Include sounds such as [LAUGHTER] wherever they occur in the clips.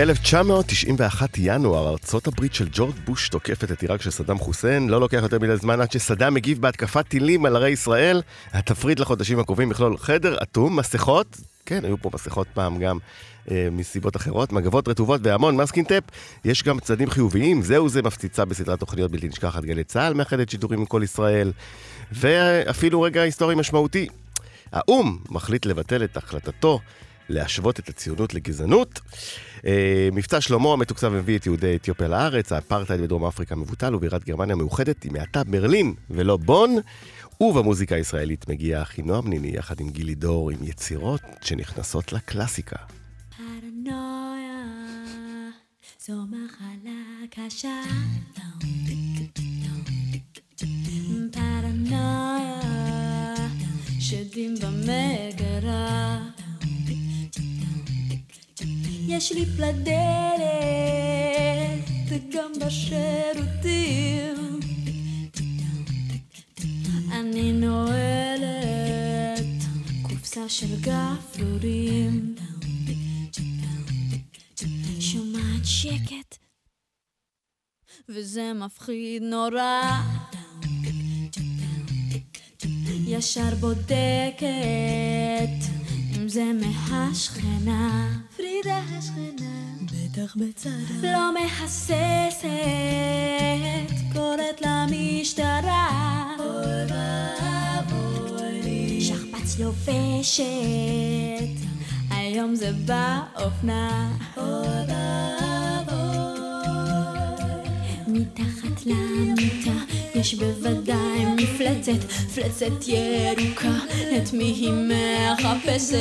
FM1991 ינואר, ארצות הברית של ג'ורג' בוש תוקפת את עיראק של סדאם חוסיין. לא לוקח יותר מדי זמן עד שסדאם מגיב בהתקפת טילים על ערי ישראל. התפריט לחודשים הקרובים יכלול חדר אטום, מסכות, כן, היו פה מסכות פעם גם אה, מסיבות אחרות, מגבות רטובות והמון מסקינטפ. יש גם צדדים חיוביים, זהו זה מפציצה בסדרת תוכניות בלתי נשכחת גלי צה"ל, מאחדת שידורים עם כל ישראל. ואפילו רגע היסטורי משמעותי. האו"ם מחליט לבטל את החלטתו להשוות את הציונות לגזענות. אה, מבצע שלמה המתוקצב מביא את יהודי אתיופיה לארץ, האפרטהייד בדרום אפריקה מבוטל ובירת גרמניה מאוחדת היא מעתה ברלין ולא בון. ובמוזיקה הישראלית מגיע אחינועם ניני יחד עם גילי דור עם יצירות שנכנסות לקלאסיקה. זו מחלה קשה פרנויה שדים במגרה יש לי פלדלת וגם בשירותים אני נועלת קופסה של גפרורים. שומעת שקט וזה מפחיד נורא. ישר בודקת אם זה מהשכנה פרידה השכנה בטח בצדה לא מהססת קוראת למשטרה. אוי ואבוי שכפ"ץ לובשת היום זה באופנה. אוי ואבוי. מתחת למיטה יש בוודאי מפלצת, מפלצת ירוקה, את מי היא מחפשת?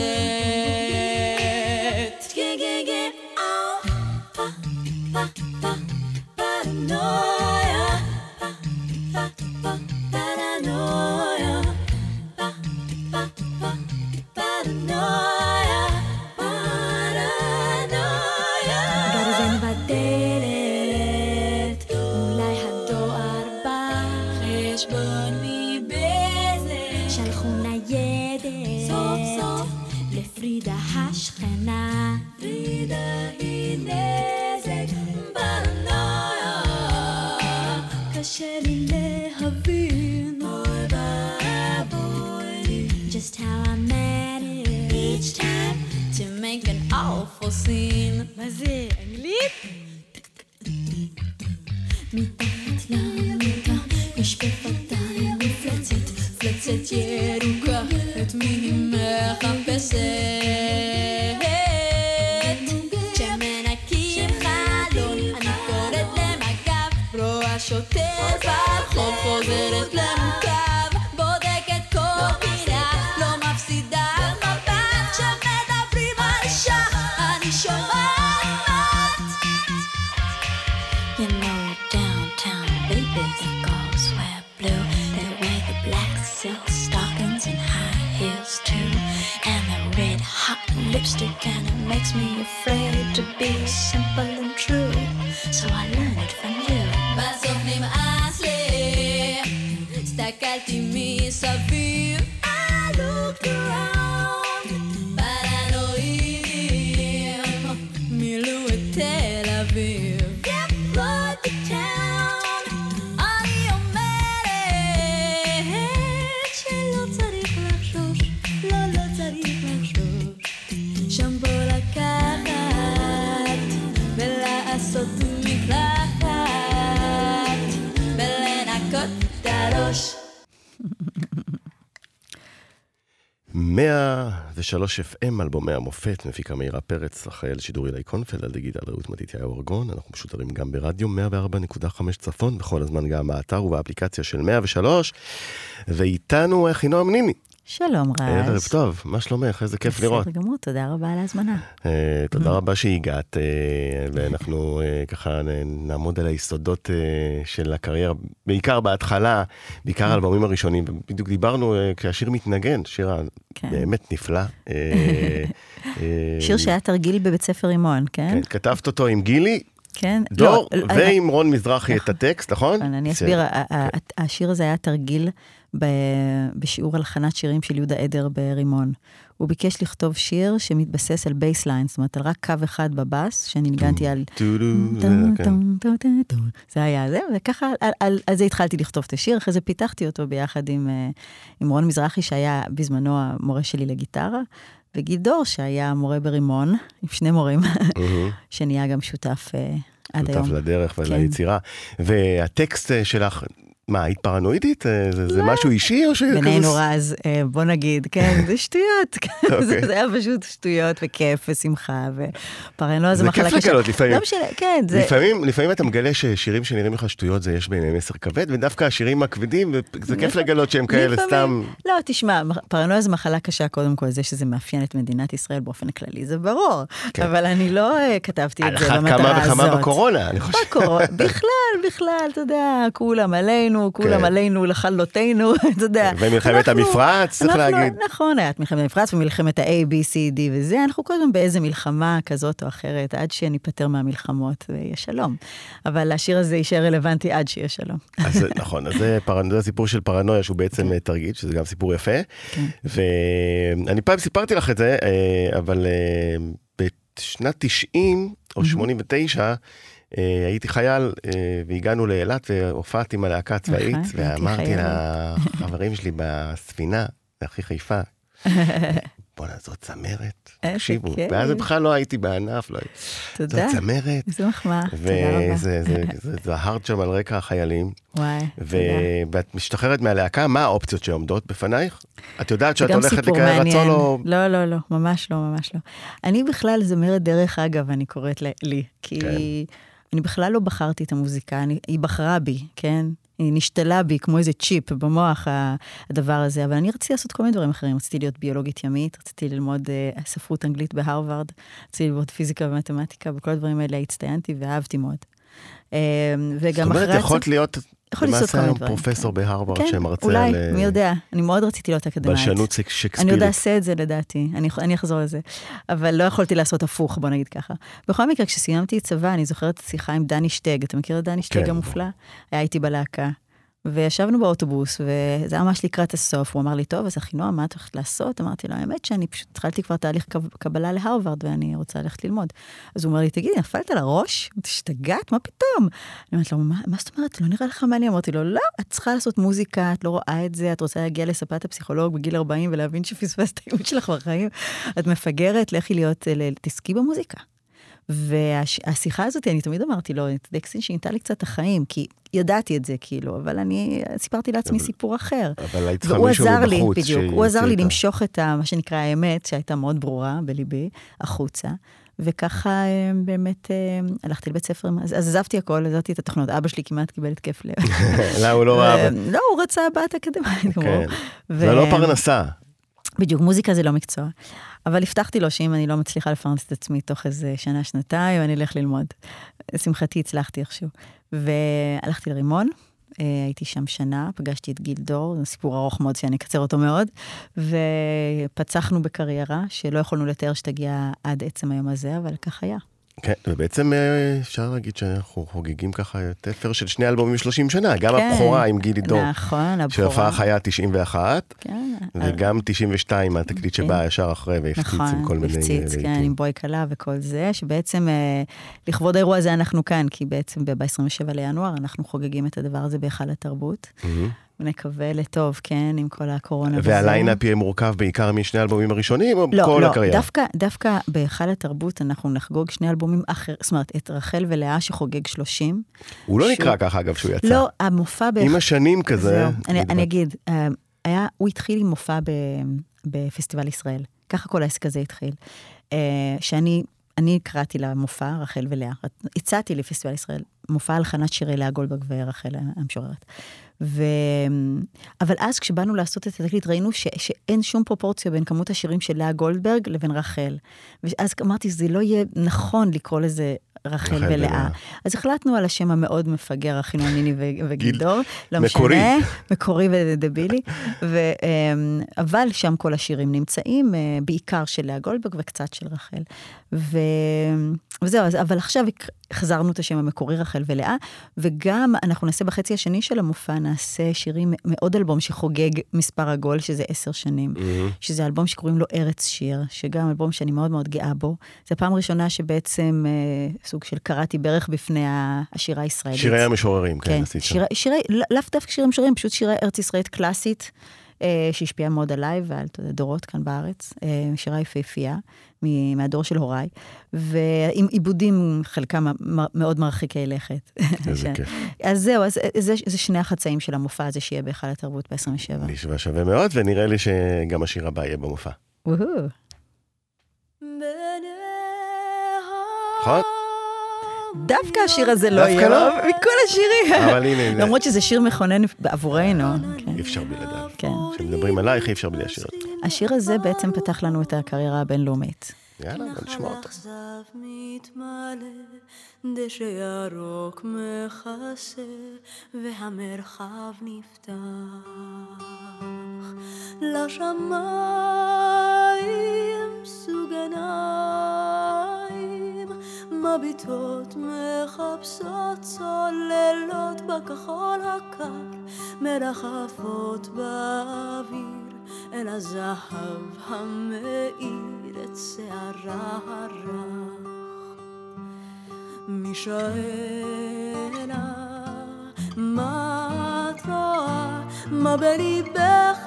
שלוש FM, אלבומי המופת, מפיקה מאירה פרץ, אחראי על שידור אילי קונפלד, על דיגיטל רעות מתתיהו ארגון. אנחנו משודרים גם ברדיו 104.5 צפון, בכל הזמן גם באתר ובאפליקציה של 103. ואיתנו אחינועם ניני. שלום רז. ערב טוב, מה שלומך? איזה כיף לראות. בסדר גמור, תודה רבה על ההזמנה. אה, תודה רבה שהגעת, אה, ואנחנו אה, ככה נעמוד על היסודות של הקריירה, בעיקר בהתחלה, בעיקר על האלבומים הראשונים. בדיוק דיברנו כשהשיר מתנגן, שיר כן. באמת נפלא. [LAUGHS] שיר שהיה תרגיל בבית ספר רימון, כן? כן, כתבת אותו עם גילי. כן. דור, לא, ועם רון מזרחי את הטקסט, נכון? אני אסביר, השיר הזה היה תרגיל בשיעור הלחנת שירים של יהודה עדר ברימון. הוא ביקש לכתוב שיר שמתבסס על bassline, זאת אומרת, על רק קו אחד בבאס, שאני ניגנתי על... זה היה זה, וככה, על זה התחלתי לכתוב את השיר, אחרי זה פיתחתי אותו ביחד עם רון מזרחי, שהיה בזמנו המורה שלי לגיטרה, וגיל דור, שהיה מורה ברימון, עם שני מורים, [LAUGHS] שנהיה גם שותף עד היום. שותף לדרך וליצירה. והטקסט שלך מה, היית פרנואידית? אה, זה, זה לא. משהו אישי או ש... בינינו רז, אה, בוא נגיד, כן, זה שטויות. זה, אוקיי. זה היה פשוט שטויות וכיף ושמחה, ופרנואה זה מחלה קשה. זה כיף לגלות לפעמים. של... כן, זה... לפעמים, לפעמים אתה מגלה ששירים שנראים לך שטויות, זה יש ביניהם מסר כבד, ודווקא השירים הכבדים, זה כיף לגלות שהם כאלה סתם... לא, תשמע, פרנואה זה מחלה קשה, קודם כל, זה שזה מאפיין את מדינת ישראל באופן כללי, זה ברור. כן. אבל אני לא אה, כתבתי את זה במטרה הזאת. על אחת כמה וכמה בקורונה, אני חושב. בכלל, בכלל, אתה יודע, כולם עלינו. עלינו, כולם כן. עלינו לכלותנו, [LAUGHS] אתה יודע. ומלחמת המפרץ, צריך להגיד. נכון, היה את מלחמת המפרץ ומלחמת ה-A, B, C, D וזה, אנחנו כל הזמן באיזה מלחמה כזאת או אחרת, עד שניפטר מהמלחמות ויהיה שלום. אבל השיר הזה יישאר רלוונטי עד שיהיה שלום. אז [LAUGHS] נכון, אז זה, פרנ... זה הסיפור של פרנויה, שהוא בעצם כן. תרגיל, שזה גם סיפור יפה. כן. ואני פעם סיפרתי לך את זה, אה, אבל אה, בשנת 90 או 89, אה, הייתי חייל אה, והגענו לאילת והופעתי עם הלהקה הצבאית, ואמרתי לחברים שלי בספינה, הכי חיפה, [LAUGHS] בואנה, זאת צמרת, תקשיבו. ואז בכלל לא הייתי בענף, לא הייתי. תודה. זאת צמרת. איזה מחמאה, תודה רבה. וזה זהרת שם על רקע החיילים. וואי, תודה. ואת משתחררת מהלהקה, מה האופציות שעומדות בפנייך? את יודעת שאת הולכת לקריירת רצון או... לא, לא, לא, ממש לא, ממש לא. אני בכלל זמרת דרך אגב, אני קוראת לי, כי... אני בכלל לא בחרתי את המוזיקה, אני, היא בחרה בי, כן? היא נשתלה בי כמו איזה צ'יפ במוח, הדבר הזה, אבל אני רציתי לעשות כל מיני דברים אחרים. רציתי להיות ביולוגית ימית, רציתי ללמוד uh, ספרות אנגלית בהרווארד, רציתי ללמוד פיזיקה ומתמטיקה, וכל הדברים האלה הצטיינתי ואהבתי מאוד. Uh, וגם אחרי... זאת אומרת, יכולת להיות יכול לעשות מיני דברים. למעשה פרופסור כן. בהרווארד כן, שמרצה אולי, על... אולי, מי יודע. אני מאוד רציתי להיות אקדמאית. בלשנות שקספירית. אני עוד אעשה את זה לדעתי, אני, אני אחזור לזה. אבל לא יכולתי לעשות הפוך, בוא נגיד ככה. בכל מקרה, כשסיימתי צבא, אני זוכרת שיחה עם דני שטג. אתה מכיר את דני שטג כן. המופלא? היה איתי בלהקה. וישבנו באוטובוס, וזה היה ממש לקראת הסוף. הוא אמר לי, טוב, אז אחינועם, מה את הולכת לעשות? אמרתי לו, האמת שאני פשוט התחלתי כבר תהליך קבלה להרווארד, ואני רוצה ללכת ללמוד. אז הוא אומר לי, תגידי, נפלת על הראש? השתגעת? מה פתאום? אני אומרת לו, מה, מה זאת אומרת? לא נראה לך מעניין? אמרתי לו, לא, את צריכה לעשות מוזיקה, את לא רואה את זה, את רוצה להגיע לספת הפסיכולוג בגיל 40 ולהבין שפספסת את האימון שלך בחיים, את מפגרת, לכי להיות, תעסקי במוזיקה. והשיחה הזאת, אני תמיד אמרתי לו, את דקסין שינתה לי קצת את החיים, כי ידעתי את זה, כאילו, אבל אני סיפרתי לעצמי אבל, סיפור אחר. אבל היית צריכה מישהו מבחוץ. לי, בדיוק, הוא עזר לי למשוך את ה, מה שנקרא האמת, שהייתה מאוד ברורה בליבי, החוצה. וככה אה, באמת אה, הלכתי לבית ספר, אז עזבתי הכל, עזבתי את התוכנות. אבא שלי כמעט קיבל התקף לב. [LAUGHS] לא, הוא לא אהב. לא, הוא רצה בת אקדמית. כן. זה לא פרנסה. בדיוק, מוזיקה זה לא מקצוע. אבל הבטחתי לו שאם אני לא מצליחה לפרנס את עצמי תוך איזה שנה, שנתיים, אני אלך ללמוד. לשמחתי הצלחתי איכשהו. והלכתי לרימון, אה, הייתי שם שנה, פגשתי את גיל דור, זה סיפור ארוך מאוד שאני אקצר אותו מאוד, ופצחנו בקריירה שלא יכולנו לתאר שתגיע עד עצם היום הזה, אבל כך היה. כן, ובעצם אה, אפשר להגיד שאנחנו חוגגים ככה תפר של שני אלבומים 30 שנה, גם כן, הבכורה עם גילי דור, נכון, הבכורה. שהפך היה 91, כן, וגם 92, התקליט כן. שבאה ישר אחרי והפציץ נכון, עם כל מיני... נכון, הפציץ, כן, עם בוי כלה וכל זה, שבעצם אה, לכבוד האירוע הזה אנחנו כאן, כי בעצם ב-27 לינואר אנחנו חוגגים את הדבר הזה בהיכל התרבות. Mm-hmm. ונקווה לטוב, כן, עם כל הקורונה. והליינאפ יהיה מורכב בעיקר משני האלבומים הראשונים, או לא, כל לא, הקריירה? לא, דווקא, דווקא בהיכל התרבות אנחנו נחגוג שני אלבומים אחר, זאת אומרת, את רחל ולאה שחוגג 30. הוא לא שהוא... נקרא ככה, אגב, שהוא יצא. לא, המופע... עם השנים כזה. אני, אני אגיד, אה, היה, הוא התחיל עם מופע ב, בפסטיבל ישראל. ככה כל העסק הזה התחיל. אה, שאני... אני קראתי למופע, רחל ולאה. הצעתי לפסטיבל ישראל, מופע הלחנת שירי לאה גולדברג ורחל המשוררת. ו... אבל אז כשבאנו לעשות את התקליט, ראינו ש... שאין שום פרופורציה בין כמות השירים של לאה גולדברג לבין רחל. ואז אמרתי, זה לא יהיה נכון לקרוא לזה רחל ולאה. אז החלטנו על השם המאוד מפגר, אחינועניני וגידור. לא מקורי. משנה, מקורי ודבילי. ו, אמ, אבל שם כל השירים נמצאים, אה, בעיקר של לאה גולדברג וקצת של רחל. ו, וזהו, אבל עכשיו החזרנו את השם המקורי רחל ולאה, וגם אנחנו נעשה בחצי השני של המופע, נעשה שירים מעוד אלבום שחוגג מספר עגול, שזה עשר שנים, mm-hmm. שזה אלבום שקוראים לו ארץ שיר, שגם אלבום שאני מאוד מאוד גאה בו. זו הפעם הראשונה שבעצם אה, סוג של קראתי ברך בפני השירה הישראלית. שירי המשוררים, כן, כן עשית שם. שירי, לאו דווקא שירים משוררים, פשוט שירי ארץ ישראלית קלאסית. אה, שהשפיעה מאוד עליי ועל דורות כאן בארץ, אה, שירה יפהפייה מהדור של הוריי, ועם עיבודים, חלקם מאוד מרחיקי לכת. איזה כיף. אז זהו, אז זה, זה שני החצאים של המופע הזה שיהיה בהיכל התרבות ב-27. נשמע שווה מאוד, ונראה לי שגם השיר הבא יהיה במופע. וואו. נכון? דווקא השיר הזה לא יהיה, לא? מכל השירים. אבל הנה, למרות שזה שיר מכונן עבורנו. כן. אי אפשר בלעדיו. כן. כשמדברים עלייך, אי אפשר בלי השיר הזה. השיר הזה בעצם פתח לנו את הקריירה הבינלאומית. יאללה, בוא נשמע אותו. דשא ירוק מכסה והמרחב נפתח לשמיים סוג עיניים מביטות מחפשות צוללות בכחול הקר מרחפות באוויר אל הזהב המאיר את שערה הרך. מי שאלה מה את רואה? מה בליבך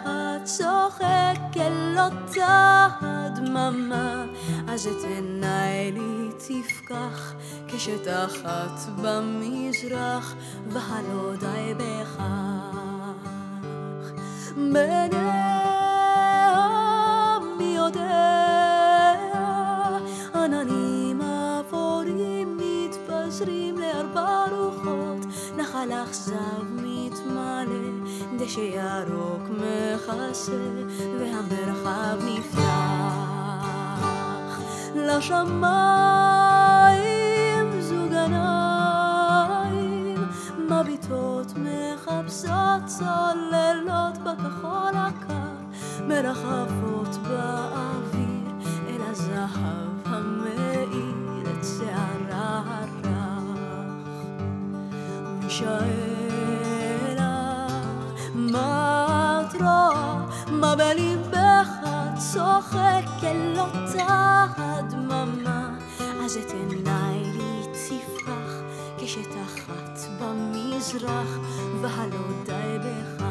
צוחק אל אותה הדממה אז את עיניי לי תפקח כשתחת במזרח והלא די בכך בניה מי יודע עננים אפורים מתפזרים לארבע רוחות נחל אכזב מתמלא דשא ירוק מכסה והמרחב נפתח לשמיים מחפשות צוללות בכחול הקר מרחפות באוויר אל הזהב המאיר את שערה הרך. ושאלה מה את רואה? מה בליבך? צוחק אל אותה הדממה אז את עיניי לי תפקח כשתחת במזרח והלא די בכך.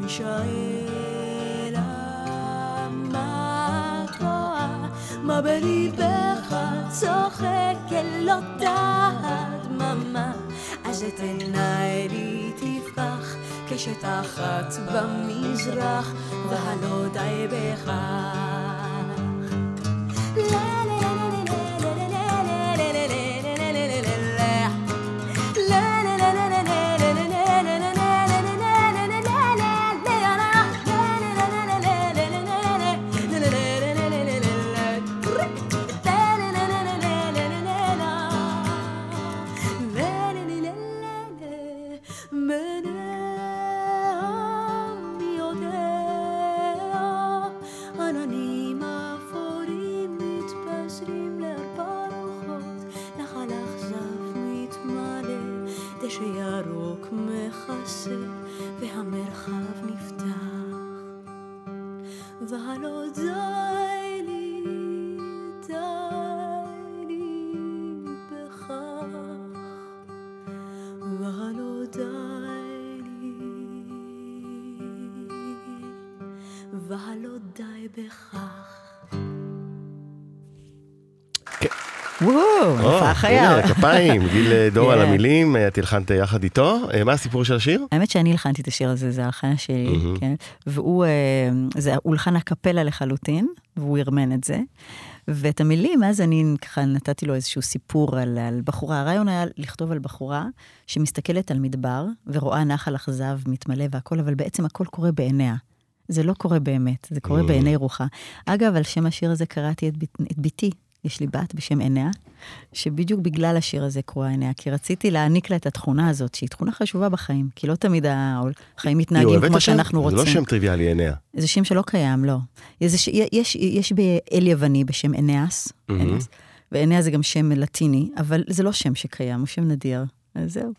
ושאלה מה את רואה מה בליבך צוחק אל אותה הדממה אז את עיניי לי תפקח כשתחת במזרח והלא די בכך შეაროქ მეხასე וואו, הופעה חיה. הנה, כפיים, גיל אה, דור על המילים, אה, את הלחנת יחד איתו. אה, מה הסיפור של השיר? האמת שאני הלחנתי את השיר הזה, זה ההלחנה שלי, כן. והוא, זה הולחן הקפלה לחלוטין, והוא ארמן את זה. ואת המילים, אז אני ככה נתתי לו איזשהו סיפור על, על בחורה. הרעיון היה לכתוב על בחורה שמסתכלת על מדבר ורואה נחל אכזב מתמלא והכל, אבל בעצם הכל קורה בעיניה. זה לא קורה באמת, זה קורה Mm. בעיני רוחה. אגב, על שם השיר הזה קראתי את, בית- את בתי, יש לי בת בשם עיניה, שבדיוק בגלל השיר הזה קרואה עיניה, כי רציתי להעניק לה את התכונה הזאת, שהיא תכונה חשובה בחיים, כי לא תמיד החיים מתנהגים כמו? שאנחנו רוצים. זה לא שם טריוויאלי עיניה. זה שם שלא קיים, לא. יש, יש, יש, באל יווני בשם מהמם. אנאס, ואנאה זה גם שם לטיני, אבל זה לא שם שקיים, הוא שם נדיר. אז זהו.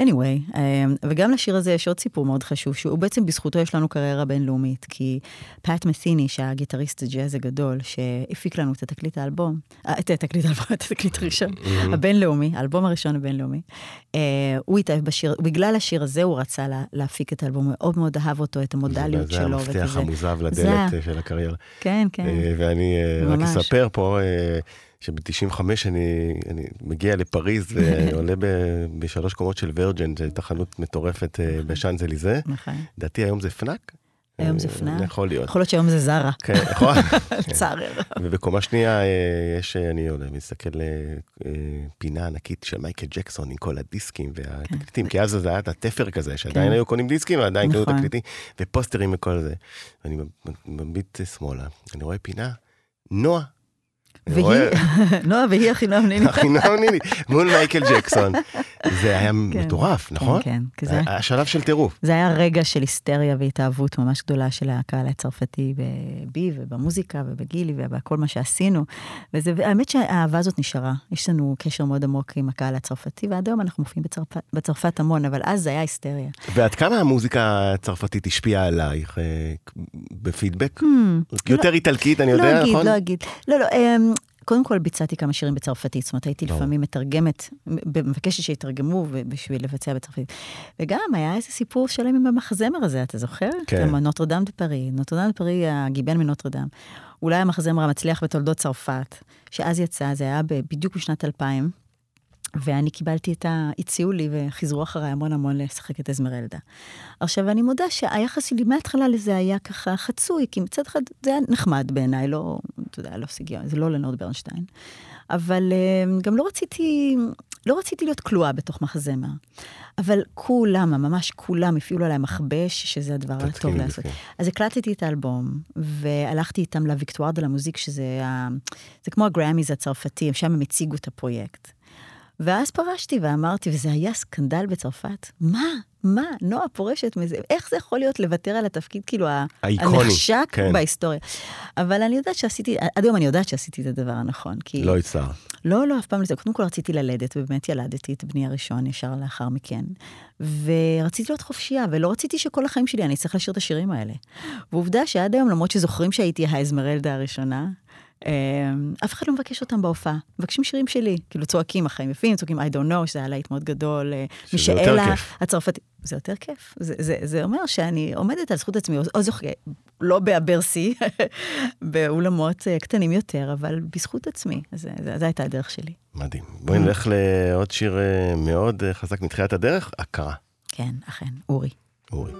Anyway, אמ, וגם לשיר הזה יש עוד סיפור מאוד חשוב, שהוא בעצם בזכותו יש לנו קריירה בינלאומית, כי פאט מת'יני, שהיה גיטריסט הג'אז הגדול, שהפיק לנו את התקליט האלבום, אה, את התקליט האלבום, את התקליט הראשון, הבינלאומי, האלבום הראשון הבינלאומי, אה, הוא התאהב בשיר, בגלל השיר הזה הוא רצה לה, להפיק את האלבום, מאוד מאוד אהב אותו, את המודליות זה שלו. המפתח זה. המוזב זה לדלת אה, של הקריירה. כן, כן. ואני רק. אספר פה שב-95 אני, אני מגיע לפריז [LAUGHS] ועולה ב- בשלוש קומות של ורג'ן, זו תחנות מטורפת אה, בשאנזליזה. נכון. לדעתי היום זה פנק? היום זה אה, פנק. יכול להיות. יכול להיות שהיום זה זרה, כן, [LAUGHS] יכול. צערר. [LAUGHS] ובקומה שנייה אה, יש, אה, אני עולה, מסתכל אה, אה, פינה ענקית של מייקל ג'קסון עם כל הדיסקים והתקליטים, כי אז זה היה את התפר כזה, שעדיין כן. היו קונים דיסקים ועדיין קנו נכון. תקליטים, ופוסטרים וכל זה. אני מביט שמאלה, אני רואה פינה, נועה. והיא, [LAUGHS] נועה והיא החינם ניני. החינם ניני, מול מייקל ג'קסון. זה היה מטורף, נכון? כן, זה- היה שלב של טירוף. זה היה רגע של היסטריה והתאהבות ממש גדולה של הקהל הצרפתי בי ובמוזיקה ובגילי ובכל מה שעשינו. והאמת שהאהבה הזאת נשארה. יש לנו קשר מאוד עמוק עם הקהל הצרפתי, ועד היום אנחנו מופיעים בצרפת, בצרפת המון, אבל אז זה היה היסטריה. ועד כמה המוזיקה הצרפתית השפיעה עלייך אה, בפידבק? Hmm, יותר איטלקית, אני יודע, לא אגיד, נכון? לא אגיד. לא, לא, אמ, קודם כל ביצעתי כמה שירים בצרפתית, זאת אומרת, הייתי ברור. לפעמים מתרגמת, מבקשת שיתרגמו בשביל לבצע בצרפתית. וגם היה איזה סיפור שלם עם המחזמר הזה, אתה זוכר? כן. גם נוטרדם דה פארי, נוטרדם דה פארי, הגיבן מנוטרדם. אולי המחזמר המצליח בתולדות צרפת, שאז יצא, זה היה בדיוק בשנת 2000. ואני קיבלתי את ה... הציעו לי וחיזרו אחריי המון המון לשחק את אזמרלדה. עכשיו, אני מודה שהיחס שלי מההתחלה לזה היה ככה חצוי, כי מצד אחד זה היה נחמד בעיניי, לא, אתה יודע, לא סיגיון, זה לא לנורד ברנשטיין. אבל אה, גם לא רציתי, לא רציתי להיות כלואה בתוך מחזמר. אבל כולם, ממש כולם, הפעילו עליי מכבש, שזה הדבר הטוב לעשות. אז הקלטתי את האלבום, והלכתי איתם לוויקטואר דה למוזיק, שזה ה... זה כמו הגראמיז הצרפתי, שם הם הציגו את הפרויקט. ואז פרשתי ואמרתי, וזה היה סקנדל בצרפת, מה? מה? נועה פורשת מזה, איך זה יכול להיות לוותר על התפקיד, כאילו, האיקוני, הנחשק כן. בהיסטוריה. אבל אני יודעת שעשיתי, עד היום אני יודעת שעשיתי את הדבר הנכון, כי... לא הצטער. לא, לא, אף פעם לא. קודם כל רציתי ללדת, ובאמת ילדתי את בני הראשון ישר לאחר מכן. ורציתי להיות חופשייה, ולא רציתי שכל החיים שלי אני אצטרך לשיר את השירים האלה. ועובדה שעד היום, למרות שזוכרים שהייתי האזמרלדה הראשונה, אף אחד לא מבקש אותם בהופעה. מבקשים שירים שלי, כאילו צועקים, החיים יפים, צועקים I don't know, שזה היה להיט מאוד גדול. אה, שזה יותר כיף. הצרפתי. זה יותר כיף. זה, זה, זה אומר שאני עומדת על זכות עצמי, או, זוכר, לא באברסי, [LAUGHS] באולמות אה, קטנים יותר, אבל בזכות עצמי. זו הייתה הדרך שלי. מדהים. בואי נלך לעוד שיר אה, מאוד חזק מתחילת הדרך, הכרה. כן, אכן, אורי. אורי.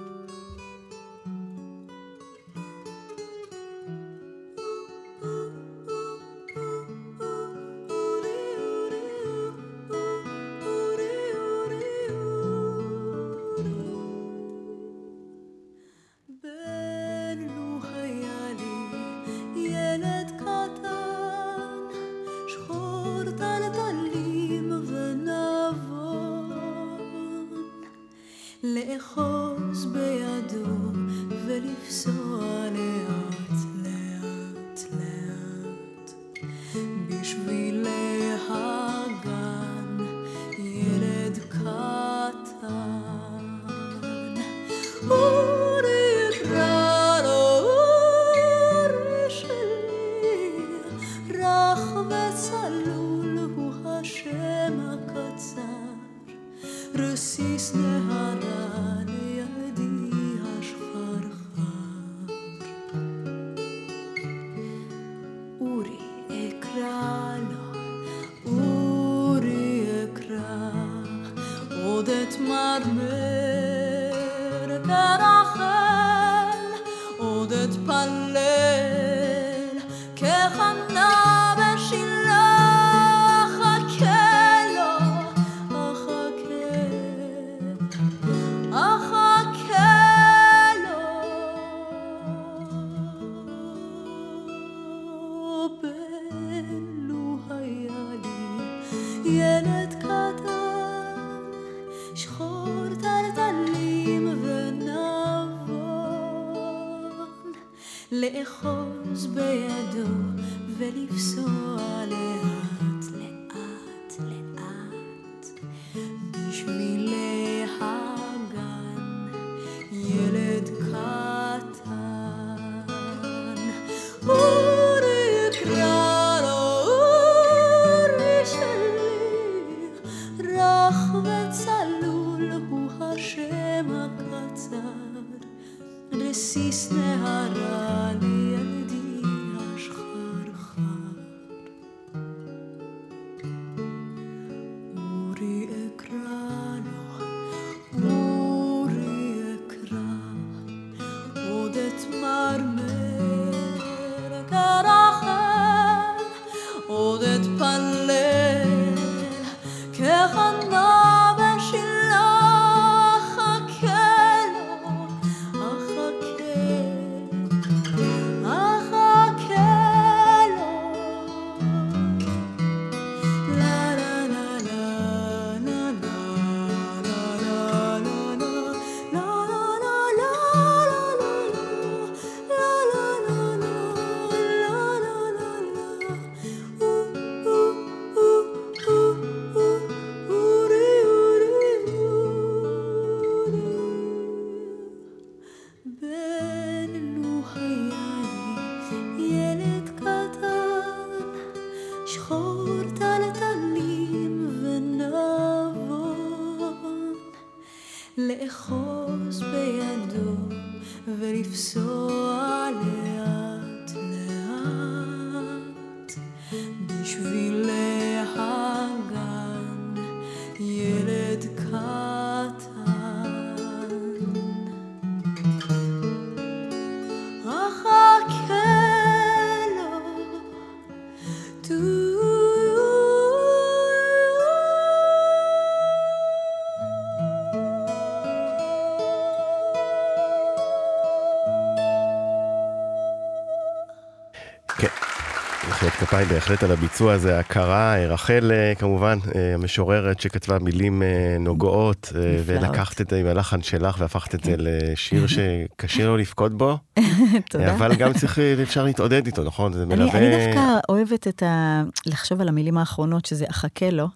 כפיים בהחלט על הביצוע הזה, הכרה, רחל אה, כמובן, אה, המשוררת שכתבה מילים אה, נוגעות, אה. ולקחת את זה עם הלחן שלך והפכת את זה לשיר שקשה לו לבכות בו, [LAUGHS] תודה. אבל גם צריך, אה, אפשר להתעודד איתו, נכון? זה אני, מלווה... אני דווקא אוהבת את ה... לחשוב על המילים האחרונות, שזה אחכה לו,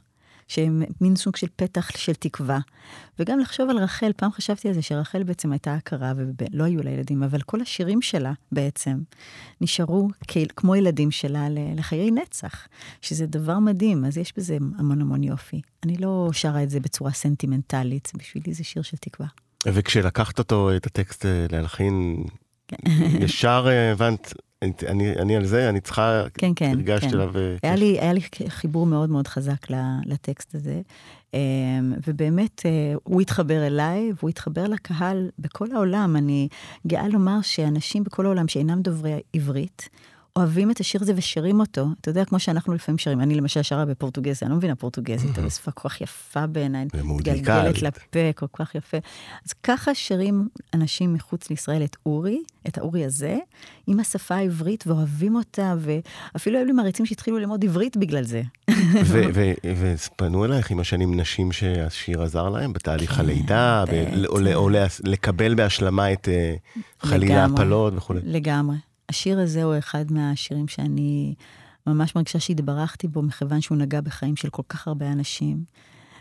שהם מין סוג של פתח של תקווה. וגם לחשוב על רחל, פעם חשבתי על זה שרחל בעצם הייתה הכרה, ולא היו לה ילדים, אבל כל השירים שלה בעצם נשארו. כמו ילדים שלה לחיי נצח, שזה דבר מדהים, אז יש בזה המון המון יופי. אני לא שרה את זה בצורה סנטימנטלית, בשבילי זה שיר של תקווה. וכשלקחת אותו, את הטקסט אה, להלחין, כן. ישר אה, הבנת, אני, אני על זה, אני צריכה, כן, כן, הרגשת כן. אליו... אה, היה לי, היה לי חיבור מאוד מאוד חזק לטקסט הזה, אמ, ובאמת אה, הוא התחבר אליי, והוא התחבר לקהל בכל העולם. אני גאה לומר שאנשים בכל העולם שאינם דוברי עברית, אוהבים את השיר הזה ושרים אותו. אתה יודע, כמו שאנחנו לפעמים שרים, אני למשל שרה בפורטוגזית, אני לא מבינה פורטוגזית, אבל שפה כל כך יפה בעיניי. מתגלגלת לפה, כל כך יפה. אז ככה שרים אנשים מחוץ לישראל את אורי, את האורי הזה, עם השפה העברית, ואוהבים אותה, ואפילו היו לי מעריצים שהתחילו ללמוד עברית בגלל זה. ופנו אלייך עם השנים נשים שהשיר עזר להם בתהליך כן, הלידה. או, לקבל בהשלמה את אה, חלילה. הפלות וכולי. לגמרי. השיר הזה הוא אחד מהשירים שאני ממש מרגישה שהתברכתי בו, מכיוון שהוא נגע בחיים של כל כך הרבה אנשים.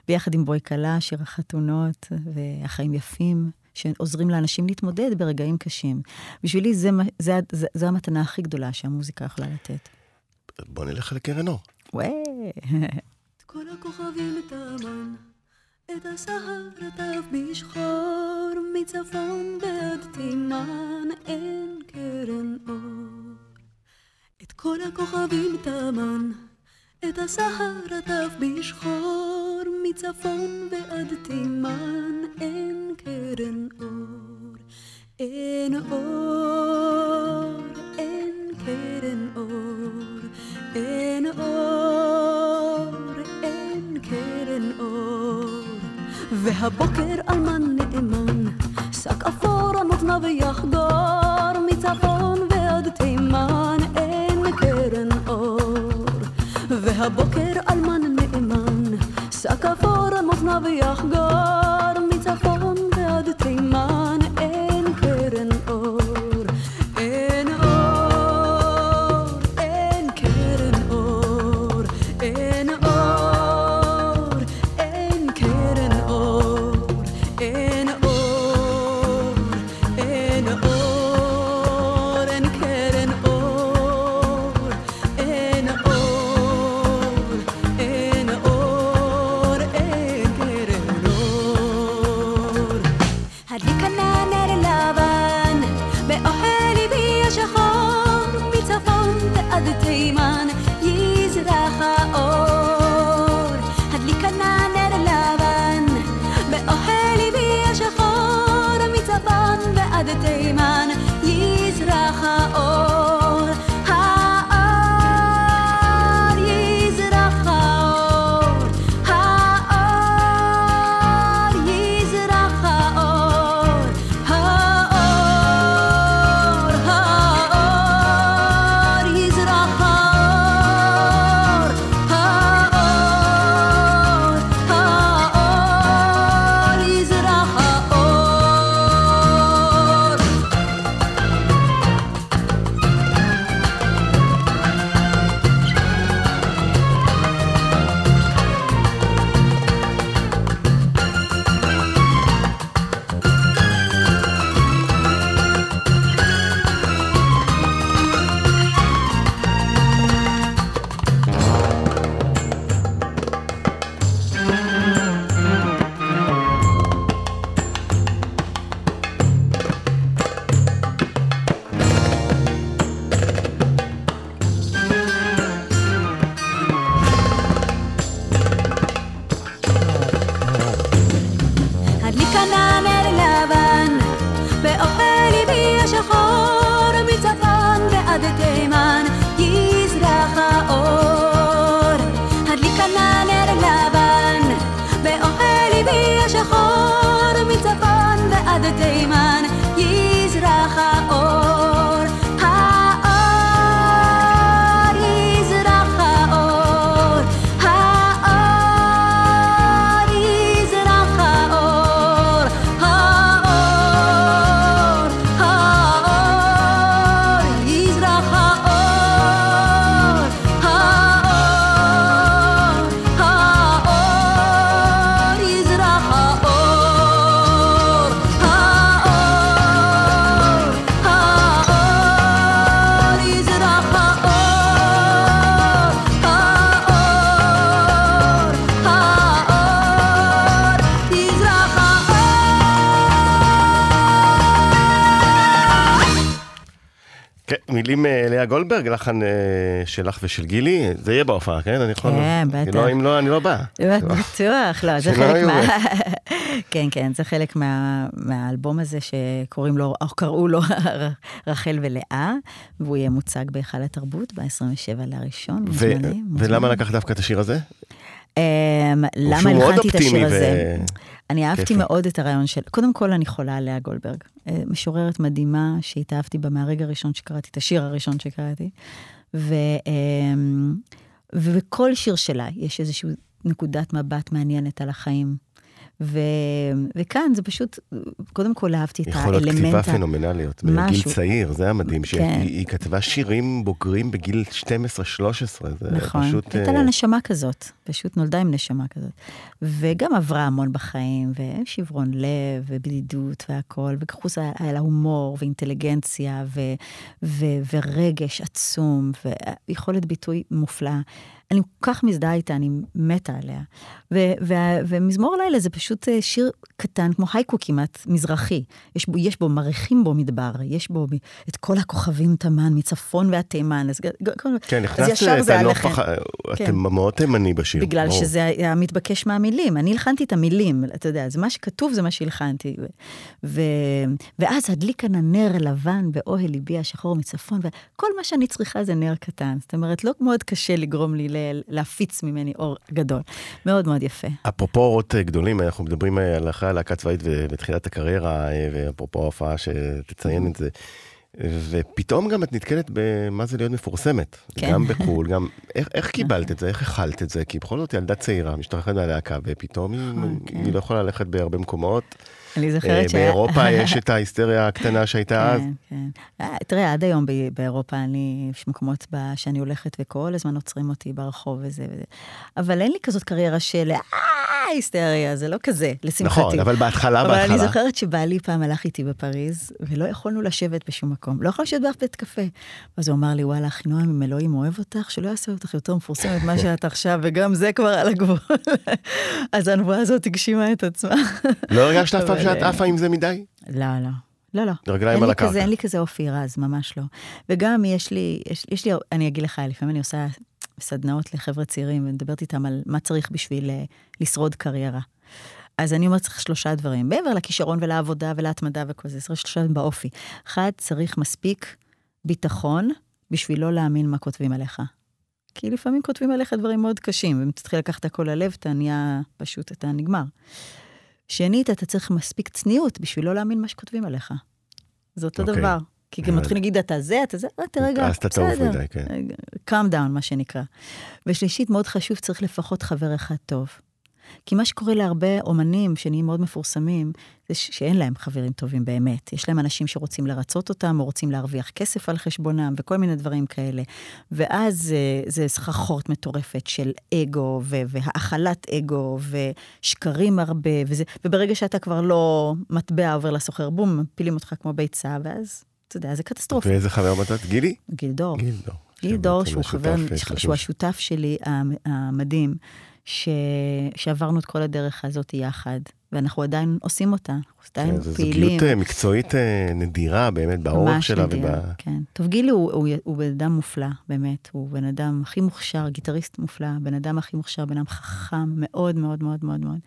ביחד עם בואי כלה, שיר החתונות, והחיים יפים, שעוזרים לאנשים להתמודד ברגעים קשים. בשבילי זה, זה, זה, זו המתנה הכי גדולה שהמוזיקה יכולה לתת. בוא נלך לקרן אור. וואי. את כל הכוכבים תמן, את הסהר רטב בשחור, מצפון ועד תימן אין כל הכוכבים תמן, את הסהר רטב בשחור, מצפון ועד תימן אין קרן אור. אין אור, אין קרן אור, אין אור, אין קרן אור. והבוקר אלמן נאמן, שק אפור על מותניו yoch girl. לאה גולדברג, לחן אה, שלך ושל גילי, זה יהיה בהופעה, כן? אני יכול... כן, כי בטח. לא, אם לא, אני לא בא. בטוח, לא, זה חלק. מה... [LAUGHS] כן, כן, זה חלק מה- מהאלבום הזה שקוראים לו, או קראו לו [LAUGHS] רחל ולאה, והוא יהיה מוצג בהיכל התרבות ב-27 לראשון. ולמה. לקחת דווקא את השיר הזה? אמ, למה הלחנתי את השיר הזה? אני אהבתי כיפי. מאוד את הרעיון של, קודם כל אני חולה על לאה גולדברג. אה, משוררת מדהימה שהתאהבתי בה מהרגע הראשון שקראתי, את השיר הראשון שקראתי. ו, אמ, ובכל שיר שלה יש איזושהי נקודת מבט מעניינת על החיים. ו, וכאן זה פשוט, קודם כל אהבתי את יכולות האלמנט. כתיבה ה- פנומנליות, בגיל משהו. צעיר, זה המדהים, כן. שהיא היא כתבה שירים בוגרים בגיל 12-13, זה נכון, פשוט... הייתה אה, לה נשמה כזאת, פשוט נולדה עם נשמה כזאת. וגם עברה המון בחיים, ושברון לב, ובדידות והכול, וכחוס היה היה לה הומור, ואינטליגנציה, ו, ו, ורגש עצום, ויכולת ביטוי מופלאה. אני כל כך מזדהה איתה, אני מתה עליה. ו, ו, ומזמור לילה זה פשוט אה, שיר קטן, כמו הייקו כמעט, מזרחי. יש בו, יש בו, מריחים בו מדבר, יש בו את כל הכוכבים תמן, מצפון ועד תימן. אז, כן, ישר את. הח- כן. אתם מאוד תימני בשיר. בגלל ברור. שזה היה מתבקש מהמילים. אני הלחנתי את המילים, אתה יודע, זה מה שכתוב זה מה שהלחנתי. ו- ואז הדליק כאן הנר לבן באוהל ליבי השחור מצפון, וכל מה שאני צריכה זה נר קטן. זאת אומרת, לא מאוד קשה לגרום לי להפיץ ממני אור גדול. מאוד מאוד יפה. אפרופו אורות גדולים, אנחנו מדברים אה, על אחרי הלהקה צבאית ו- בתחילת הקריירה, אה, ואפרופו ההופעה שתציין את זה. ופתאום גם את נתקלת במה זה להיות מפורסמת. כן. גם בחו"ל, גם... איך, איך קיבלת את זה? איך הכלת את זה? כי בכל זאת ילדה צעירה, משתחררת מהלהקה, ופתאום היא, כן. היא לא יכולה ללכת בהרבה מקומות. אני אה, זוכרת שהיה... באירופה [LAUGHS] יש את ההיסטריה הקטנה שהייתה אז. כן, כן. אה, תראה, עד היום באירופה אני, יש מקומות שאני הולכת וכל הזמן עוצרים אותי ברחוב וזה וזה. אבל אין לי כזאת קריירה של אה, היסטריה, זה לא כזה, לשמחתי. נכון, אבל בהתחלה, אבל אני בהתחלה. זוכרת שבעלי פעם הלך איתי בפריז, ולא יכולנו לשבת בשום מקום. לא יכולנו לשבת באף בית קפה. אז הוא אמר לי, וואלה, אחינועם, אם אלוהים אוהב אותך, שלא יעשה אותך יותר מפורסמת ממה שאת עכשיו, וגם זה כבר על הגבול. [LAUGHS] אז הנבואה הזאת הגשימה את עצמה. לא הרגשת אף פעם אבל, שאת אה, עפה עם זה מדי? לא, לא. לא, לא. רגליים על הקרקע. אין לי כזה אופי רז, ממש לא. וגם יש לי, יש, יש לי, אני אגיד לך, לפעמים אני עושה סדנאות לחבר'ה צעירים, ומדברת איתם על מה צריך בשביל אה, לשרוד קריירה. אז אני אומרת, צריך שלושה דברים. מעבר לכישרון ולעבודה ולהתמדה וכל זה, צריך שלושה דברים באופי. אחד, צריך מספיק ביטחון בשביל לא להאמין מה כותבים עליך. כי לפעמים כותבים עליך דברים מאוד קשים, ואם תתחיל לקחת הכל ללב, אתה נהיה פשוט, אתה נגמר. שנית, אתה צריך מספיק צניעות בשביל לא להאמין מה שכותבים עליך. זה אותו אוקיי. דבר. כי גם הבנתי. מתחילים להגיד, אתה זה, אתה זה, אה, תרגע, אז אתה בסדר. מדי, כן. calm down, מה שנקרא. ושלישית, מאוד חשוב, צריך לפחות חבר אחד טוב. כי מה שקורה להרבה אומנים שנהיים מאוד מפורסמים, זה ש- שאין להם חברים טובים באמת. יש להם אנשים שרוצים לרצות אותם, או רוצים להרוויח כסף על חשבונם, וכל מיני דברים כאלה. ואז אה, זה סחרחורת מטורפת של אגו, ו- והאכלת אגו, ושקרים הרבה, וזה, וברגע שאתה כבר לא מטבע עובר לסוחר, בום, מפילים אותך כמו ביצה, ואז, אתה יודע, זה קטסטרופה. ואיזה חבר מצאת? גילי? גיל דור. גיל דור. גיל דור, שבעצם שהוא חבר, אה, שהוא השותף שלי המ- המדהים, ש... שעברנו את כל הדרך הזאת יחד, ואנחנו עדיין עושים אותה, אנחנו עדיין כן, זו פעילים. זוגיות אה, מקצועית אה, נדירה באמת באורך ממש שלה. נדיר, וב- כן. טוב, גילי הוא, הוא, הוא בן אדם מופלא, באמת. הוא בן אדם הכי מוכשר, גיטריסט מופלא, בן אדם הכי מוכשר, בן אדם חכם מאוד מאוד מאוד מאוד מאוד.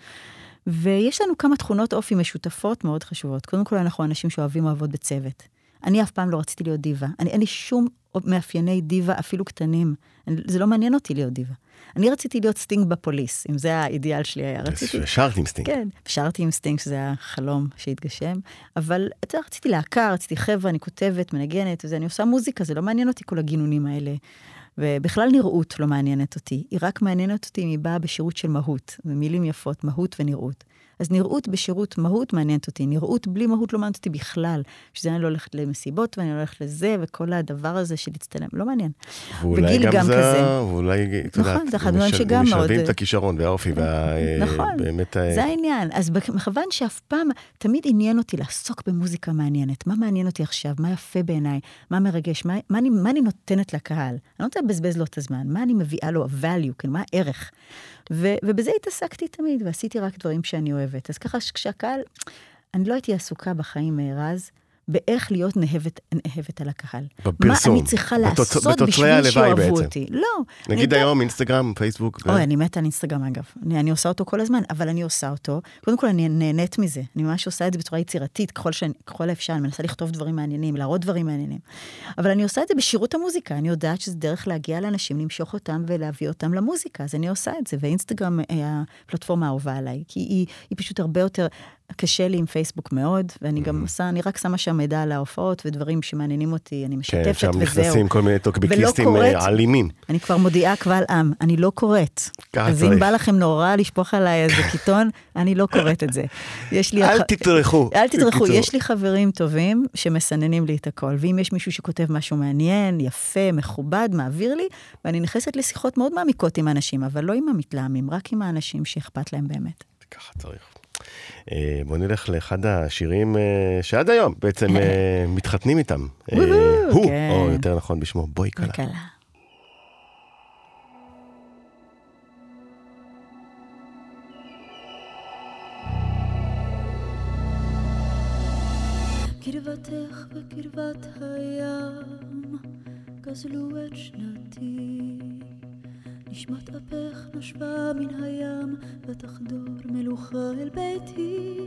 ויש לנו כמה תכונות אופי משותפות מאוד חשובות. קודם כל, אנחנו אנשים שאוהבים לעבוד בצוות. אני אף פעם לא רציתי להיות דיבה. אני, אין לי שום מאפייני דיבה, אפילו קטנים. אני, זה לא מעניין אותי להיות דיבה. אני רציתי להיות סטינג בפוליס, אם זה האידיאל שלי היה. רציתי... שרת עם סטינג. כן, שרתי עם סטינג, שזה היה חלום שהתגשם, אבל אתה יודע, רציתי להקה, רציתי חבר'ה, אני כותבת, מנגנת, וזה, אני עושה מוזיקה, זה לא מעניין אותי כל הגינונים האלה. ובכלל נראות לא מעניינת אותי, היא רק מעניינת אותי אם היא באה בשירות של מהות. זה מילים יפות, מהות ונראות. אז נראות בשירות מהות מעניינת אותי, נראות בלי מהות לא מעניינת אותי בכלל. שזה אני לא הולכת למסיבות ואני לא הולכת לזה, וכל הדבר הזה של להצטלם, לא מעניין. ואולי גם גם זה, כזה. ואולי, את נכון, יודעת, זה אחד הדברים שגם מאוד- משלבים את הכישרון והאופי, נכון, והבאמת... זה העניין. אז מכיוון שאף פעם, תמיד עניין אותי לעסוק במוזיקה מעניינת. מה מעניין אותי עכשיו? מה יפה בעיניי? מה מרגש? מה, מה, אני, מה אני נותנת לקהל? אני לא רוצה לבזבז לו את הזמן. מה אני מביאה לו, ה-value, כן, מה הערך? ו, ובזה התעסקתי תמיד, ועשיתי רק דברים שאני אוהבת. אז ככה שכשהקהל, אני לא הייתי עסוקה בחיים, אה, רז, באיך להיות נאהבת, נאהבת על הקהל. בפרסום, מה אני צריכה בתוצ- לעשות בתוצרי בשביל שאוהבו בעצם. אותי? לא. אני נגיד יודעת- היום אינסטגרם, פייסבוק. ו- אוי, אני מתה על אינסטגרם אגב. אני, אני עושה אותו כל הזמן, אבל אני עושה אותו. קודם כל, אני נהנית מזה. אני ממש עושה את זה בצורה יצירתית, ככל, שאני, ככל האפשר, אני מנסה לכתוב דברים מעניינים, להראות דברים מעניינים. אבל אני עושה את זה בשירות המוזיקה. אני יודעת שזה דרך להגיע לאנשים, למשוך אותם ולהביא אותם למוזיקה, אז אני עושה את זה. ואינסטגרם היא הפלטפורמה האהובה עליי, כי היא, היא פשוט הרבה יותר... קשה לי עם פייסבוק מאוד, ואני גם עושה, אני רק שמה שם מידע על ההופעות ודברים שמעניינים אותי, אני כן, משתפת שם וזהו. נכנסים כל מיני טוקבקיסטים אלימים. אני כבר מודיעה קבל עם, אני לא קוראת. אז אם. בא לכם נורא לשפוך עליי איזה קיטון, [LAUGHS] אני לא קוראת את זה. יש לי... אל תטרחו. אל תטרחו. יש לי חברים טובים שמסננים לי את הכל, ואם יש מישהו שכותב משהו מעניין, יפה, מכובד, מעביר לי, ואני נכנסת לשיחות מאוד מעמיקות עם אנשים, אבל לא עם המתלהמים, רק עם האנשים שאכפת להם באמת. ככה צריך. אה, בוא נלך לאחד השירים אה, שעד היום בעצם אה, [LAUGHS] מתחתנים איתם. הוא, כן. או יותר נכון בשמו, בואי קלה. קרבתך וקרבת הים גזלו את שנתי נשמת אפך נשבה מן הים ותחדור מלוכה אל ביתי.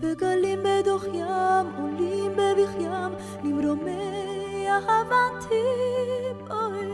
וגלים בדוח ים עולים בבכיים למרומי אהבתי. בואי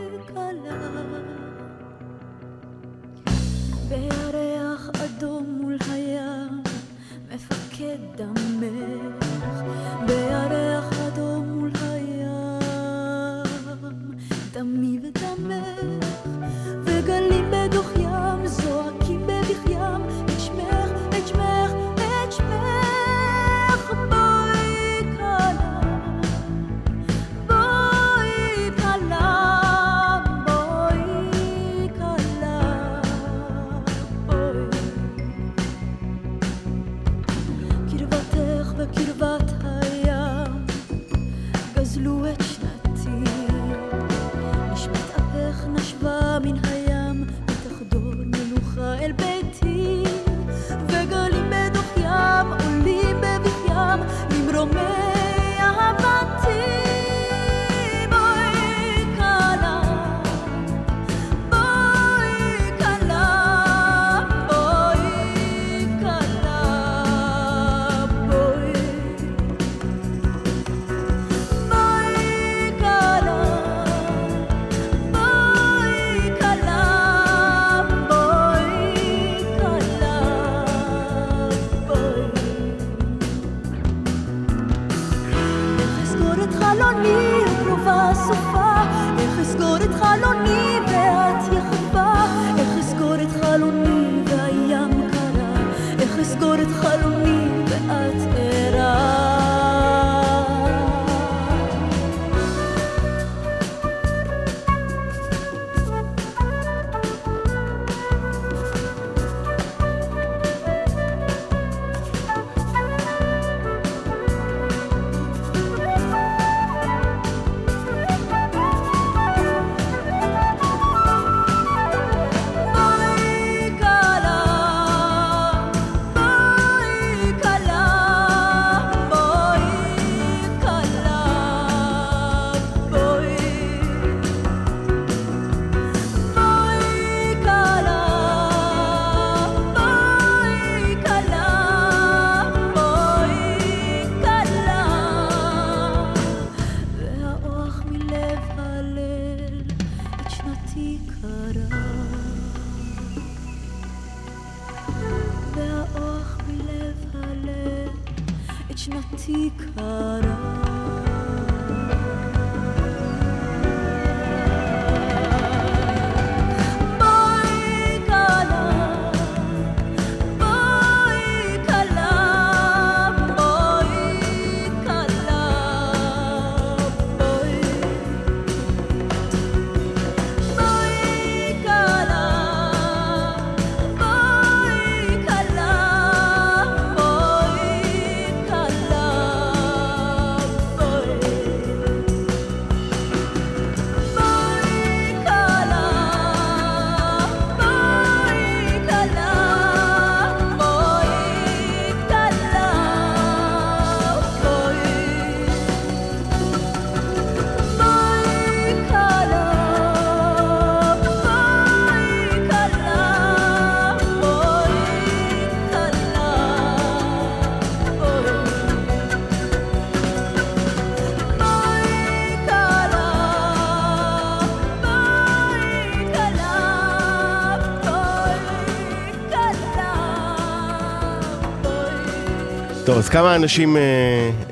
אז כמה אנשים, אה,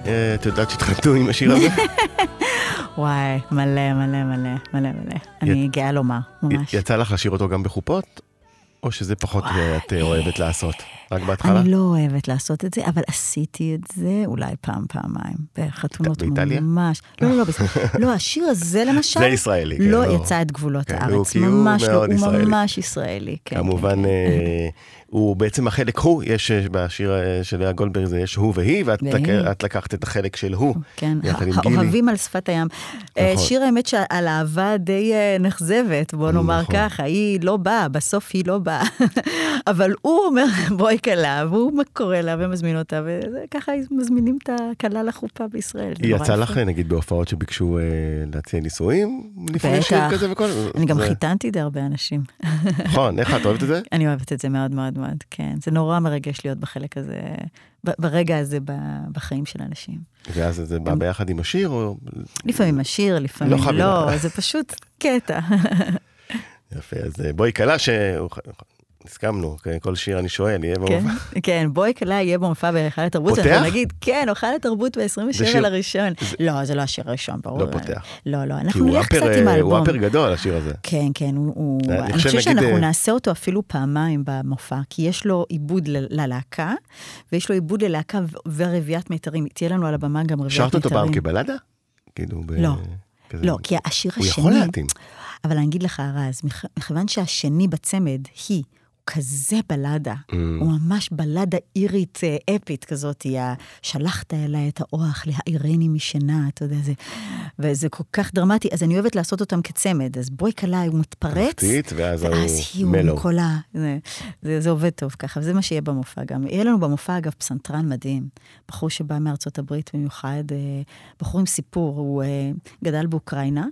אה, את יודעת שהתחתנו עם השיר הזה? [LAUGHS] וואי, מלא, מלא, מלא, מלא, מלא. אני גאה לומר, ממש. יצא לך לשיר אותו גם בחופות? או שזה פחות אה, את אוהבת לעשות? רק בהתחלה? אני לא אוהבת לעשות את זה, אבל עשיתי את זה אולי פעם, פעמיים, בחתונות באיטליה? ממש. לא, לא, לא. לא, השיר הזה [LAUGHS] למשל, זה ישראלי, כן, לא לא. יצא את גבולות כן, הארץ, ממש לא, הוא. ממש ישראלי. כן, כמובן, כן. אה, הוא בעצם החלק הוא, יש אה, בשיר אה, של לאה גולדברג, זה יש הוא והיא, ואת לקחת את החלק של הוא. כן. האוהבים על שפת הים. נכון. שיר האמת שעל אהבה די נכזבת, בוא נאמר נכון. ככה, היא לא באה, בסוף היא לא באה. [LAUGHS] אבל הוא אומר, בואי כלה, והוא קורא לה ומזמין אותה, וככה מזמינים את הכלה לחופה בישראל. היא נורא יצא יפה. לך, נגיד, בהופעות שביקשו אה, להציע נישואים? לפני שיר. כזה וכל זה? אני גם זה- חיתנתי די הרבה אנשים. נכון, איך את אוהבת את זה? [LAUGHS] אני אוהבת את זה מאוד מאוד מאוד, כן. זה נורא מרגש להיות בחלק הזה, ברגע הזה בחיים של אנשים. ואז זה בא ביחד עם השיר, או... לפעמים השיר, לפעמים לא לא. זה פשוט קטע. [LAUGHS] יפה, אז אה, בואי כלה, הסכמנו, כן, כל שיר אני שואל, יהיה כן, במופע. כן, בואי כלה יהיה במופע בהיכל התרבות, פותח? ואנחנו נגיד, כן, היכל התרבות זה ב-27 שיר- לראשון. לא, זה לא השיר הראשון, ברור. לא פותח. לא, לא, אנחנו הוא נלך קצת אה, עם הוא האלבום. אפר גדול, השיר הזה. כן, כן, הוא... הוא- אני חושב, שאנחנו אה, נעשה אותו אפילו פעמיים במופע, כי יש לו עיבוד ללהקה, ויש לו עיבוד ללהקה ו- ורביעיית מיתרים. תהיה לנו על הבמה גם רביעיית שרת מיתרים. אותו פעם כבלדה? כאילו, ב- לא. כזה- לא, כי השיר הוא השני... יכול להתאים. אבל אני אגיד לך, רז, מכ- מכיוון שהשני בצמד, היא, הוא כזה בלדה, Mm. הוא ממש בלדה אירית אה, אפית כזאת, היא ה- שלחת אליי את האורח להעירני משינה, אתה יודע, זה, וזה כל כך דרמטי, אז אני אוהבת לעשות אותם כצמד, אז בואי כלה, הוא מתפרץ, תחתית, ואז ואז הוא מלו. כל ה... זה, זה, זה עובד טוב ככה, וזה מה שיהיה במופע גם. יהיה לנו במופע, אגב, פסנתרן מדהים, בחור שבא מארצות הברית במיוחד, אה, בחור עם סיפור, הוא אה, גדל באוקראינה,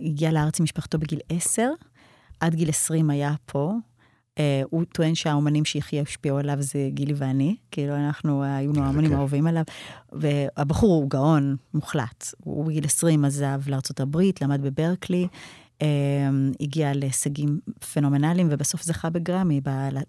הגיע לארץ עם משפחתו בגיל 10, עד גיל 20 היה פה. אה, הוא טוען שהאומנים שהכי השפיעו עליו זה גילי ואני, כאילו אנחנו היינו האומנים כיף. האהובים עליו, והבחור הוא גאון מוחלט. הוא בגיל 20 עזב הברית, למד בברקלי, אה, הגיע להישגים פנומנליים, ובסוף זכה בגרמי,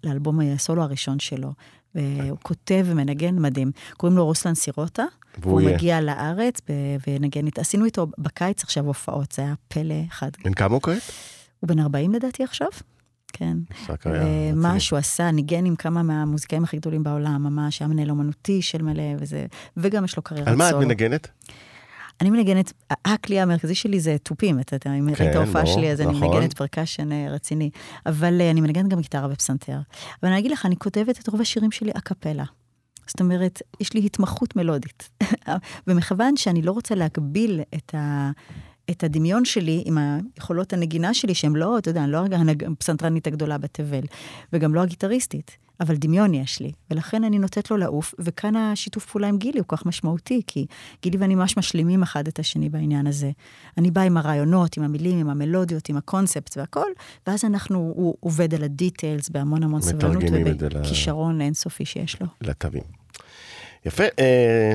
לאלבום הסולו הראשון שלו. והוא כותב ומנגן מדהים. קוראים לו רוסלן סירוטה, והוא יהיה. מגיע לארץ ונגן. עשינו איתו בקיץ עכשיו הופעות, זה היה פלא אחד. בן כמה הוא כעת? הוא בן 40 לדעתי עכשיו. כן. קריירה ומה רצינית. שהוא עשה, ניגן עם כמה מהמוזיקאים הכי גדולים בעולם, ממש, היה מנהל אומנותי של מלא וזה, וגם יש לו קריירת על מה את סולו. מנגנת? אני מנגנת, הכלי המרכזי שלי זה תופים, אתה יודע, אם כן, ראית הופעה ברור, שלי, אז אני נכון. מנגנת פרקשן אה, רציני. אבל אה, אני מנגנת גם גיטרה ופסנתר. אבל אני אגיד לך, אני כותבת את רוב השירים שלי אקפלה. זאת אומרת, יש לי התמחות מלודית. [LAUGHS] ומכיוון שאני לא רוצה להגביל את ה... את הדמיון שלי עם היכולות הנגינה שלי, שהן לא, אתה יודע, אני לא הפסנתרנית הגדולה בתבל, וגם לא הגיטריסטית, אבל דמיון יש לי, ולכן אני נותנת לו לעוף, וכאן השיתוף פעולה עם גילי הוא כל כך משמעותי, כי גילי ואני ממש משלימים אחד את השני בעניין הזה. אני באה עם הרעיונות, עם המילים, עם המלודיות, עם הקונספט והכל, ואז אנחנו, הוא עובד על הדיטיילס בהמון המון סבלנות, זה ל- ובכישרון אינסופי שיש לו. לתווים. יפה, אה,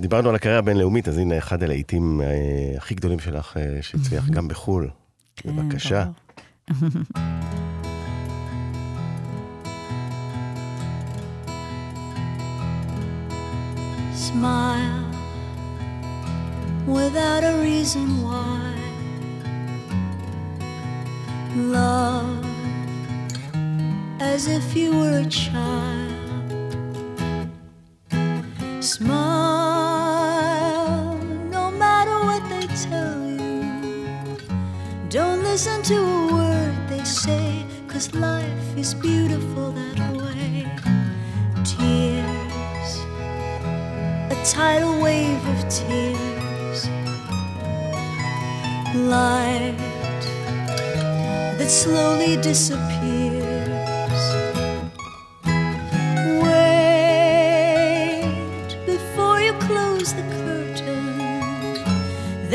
דיברנו על הקריירה הבינלאומית, אז הנה אחד הלהיטים אה, הכי גדולים שלך, אה, שהצליח גם בחו"ל. כן, בבקשה. ברור. Smile without a reason why. Love as if you were a child. Smile no matter what they tell you. Don't listen to a word they say, cause life is beautiful that way. Tears a tidal wave of tears. Light that slowly disappears.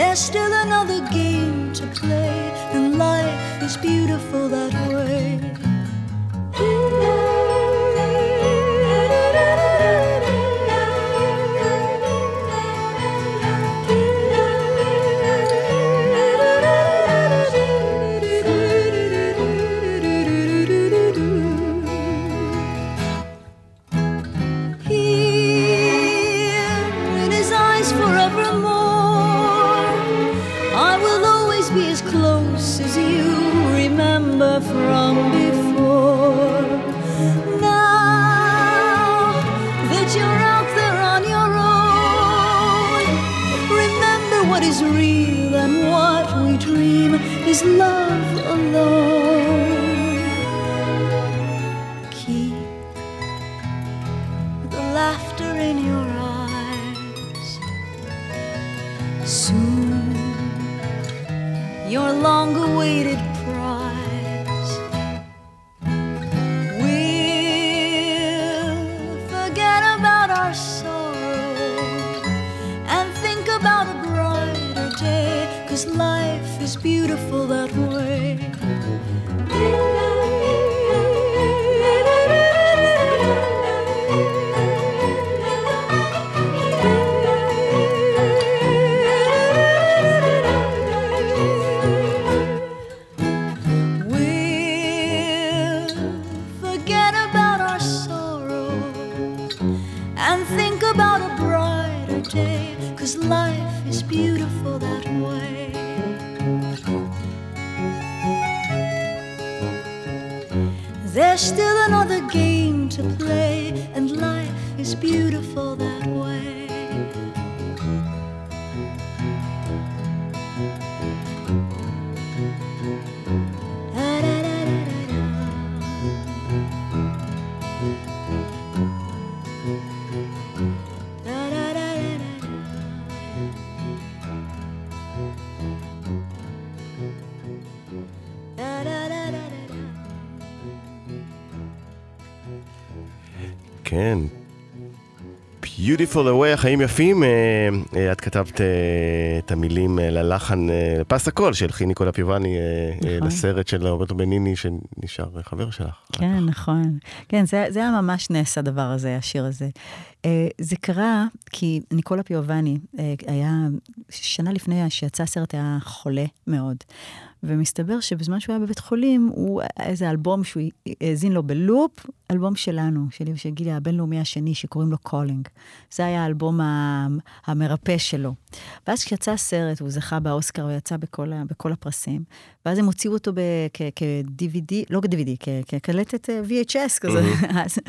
There's still another game to play, and life is beautiful that way. Beautiful Beautiful away, החיים יפים. אה, אה, את כתבת אה, את המילים ללחן, לפס הקול של חי ניקולה פיובני, נכון. לסרט של רוברטו בניני שנשאר חבר שלך. כן, נכון. כן, זה, זה היה ממש נס הדבר הזה, השיר הזה. זה קרה כי ניקולה פיובני היה, שנה לפני שיצא הסרט היה חולה מאוד. ומסתבר שבזמן שהוא היה בבית חולים, הוא, איזה אלבום שהוא האזין לו בלופ, אלבום שלנו, שלי ושל גילי הבינלאומי השני, שקוראים לו Calling. זה היה האלבום המרפא שלו. ואז כשיצא הסרט, הוא זכה באוסקר, הוא יצא בכל, ה- בכל הפרסים, ואז הם הוציאו אותו כ-DVD, לא כ-DVD, כקלטת אה, VHS כזה. אז-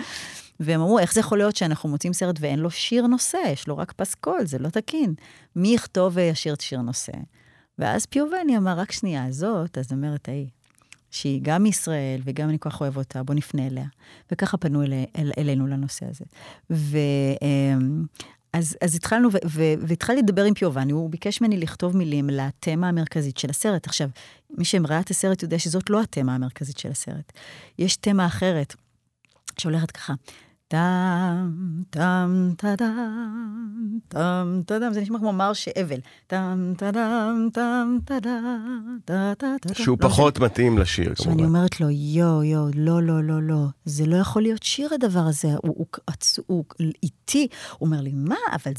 והם אמרו, איך זה יכול להיות שאנחנו מוציאים סרט ואין לו שיר נושא, יש לו רק פסקול, זה לא תקין. מי יכתוב וישיר את שיר נושא? ואז פיובני אמר, רק שנייה, זאת, אז אומרת ההיא, שהיא גם מישראל וגם אני כל כך אוהב אותה, בוא נפנה אליה. וככה פנו אל, אל, אלינו לנושא הזה. ו... אמ, אז, אז התחלנו, ו- ו- והתחלתי לדבר עם פיובני, הוא ביקש ממני לכתוב מילים לתמה המרכזית של הסרט. עכשיו, מי שראה את הסרט יודע שזאת לא התמה המרכזית של הסרט. יש תמה אחרת, שהולכת ככה. טם, טם, טדם, טם, טדם, זה נשמע כמו מרש אבל. טם, טדם, טם, טדם, טה, טה, טה. שהוא לא פחות מתאים לשיר, כמובן. אומרת לו, יואו, יואו, לא, לא, לא, לא, זה לא יכול להיות שיר הדבר הזה, הוא, איטי. הוא אומר לי, מה, אבל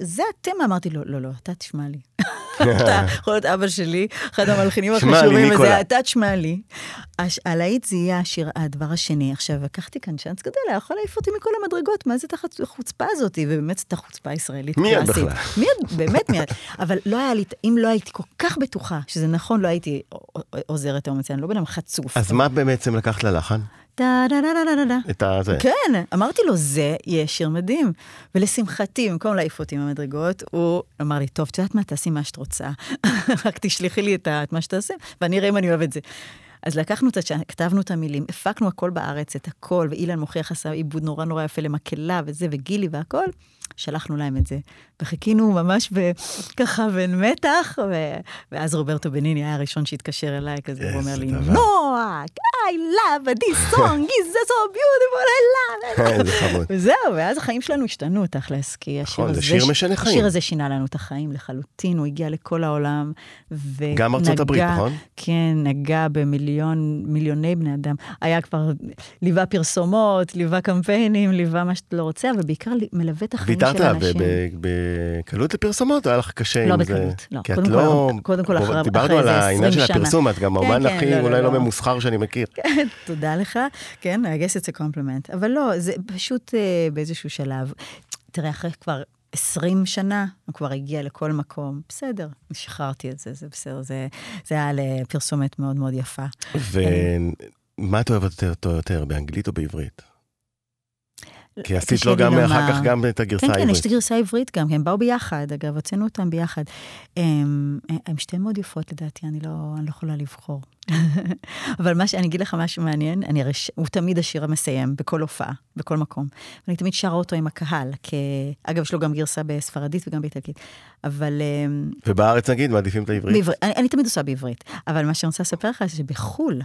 זה, התמה. אמרתי לו, לא, לא, אתה תשמע לי. [LAUGHS] אתה יכול להיות אבא שלי, אחד המלחינים החשובים. וזה אתה תשמע לי. הלהיט זה יהיה השיר, הדבר השני. עכשיו, לקחתי כאן צ'אנס גדול, היה יכול להעיף אותי מכל המדרגות, מה זה את החוצ- החוצפה הזאת? ובאמת זאת החוצפה הישראלית מי את קלאסית. בכלל? מיד, באמת מיד. [LAUGHS] אבל לא היה לי, אם לא הייתי כל כך בטוחה שזה נכון, לא הייתי עוזרת או מציעה, אני לא בן אדם חצוף. אז מה בעצם לקחת ללחן? דה דה דה דה דה דה. את הזה. כן, אמרתי לו, זה יהיה שיר מדהים. ולשמחתי, במקום להעיף אותי מהמדרגות, הוא אמר לי, טוב, את יודעת מה, תעשי מה שאת רוצה. [LAUGHS] רק תשלחי לי את מה שתעשה, ואני אראה אם אני אוהב את זה. אז לקחנו את ה... כתבנו את המילים, הפקנו הכל בארץ, את הכל, ואילן מוכיח עשה עיבוד נורא נורא יפה למקהלה וזה, וגילי והכל, שלחנו להם את זה. וחיכינו ממש. ככה בין מתח, ו... ואז רוברטו בניני היה הראשון שהתקשר אליי כזה, הוא אומר לי. נועה, I love this song, [LAUGHS] is so beautiful, I love it. וזהו, ואז החיים שלנו השתנו תכלס, כי השיר נכון, זה הזה... שיר משנה חיים. השיר הזה שינה לנו את החיים לחלוטין, הוא הגיע לכל העולם, ונגע... גם ארצות הברית, נכון? כן, נגע במיליון, מיליוני בני אדם. היה כבר, ליווה פרסומות, ליווה קמפיינים, ליווה מה שאתה לא רוצה, אבל בעיקר מלווה את החיים ויתרת בקלות לפרסומות, או היה לך קשה לא עם זה? בקלות, לא. כי את לא... קודם כל אחרי- דיברנו אחרי על איזה העניין של 20 שנה. הפרסום, את גם כן, האומן כן, הכי לא, לא, אולי לא לא. ממוסחר שאני מכיר. כן, תודה לך. כן, I guess it's a compliment. אבל לא, זה פשוט אה, באיזשהו שלב. תראה, אחרי כבר 20 שנה, הוא כבר הגיע לכל מקום. בסדר, שחררתי את זה, זה בסדר, זה, זה היה לפרסומת מאוד מאוד יפה. ומה את אוהבת אותו יותר, באנגלית או בעברית? כי עשית לו גם אחר כך גם את הגרסה העברית. כן, כן, יש את הגרסה העברית גם, הם באו ביחד, אגב, הוצאנו אותם ביחד. הם, שתיהן מאוד יפות לדעתי, אני לא, אני לא יכולה לבחור. אבל מה שאני אגיד לך משהו מעניין, אני רש... הוא תמיד השיר המסיים, בכל הופעה, בכל מקום. ואני תמיד שרה אותו עם הקהל, כי... אגב, יש לו גם גרסה בספרדית וגם באיטלקית, אבל... אמ, ובארץ נגיד, מעדיפים את העברית? בעברית, אני, אני תמיד עושה בעברית, אבל מה שאני רוצה לספר לך זה שבחו"ל,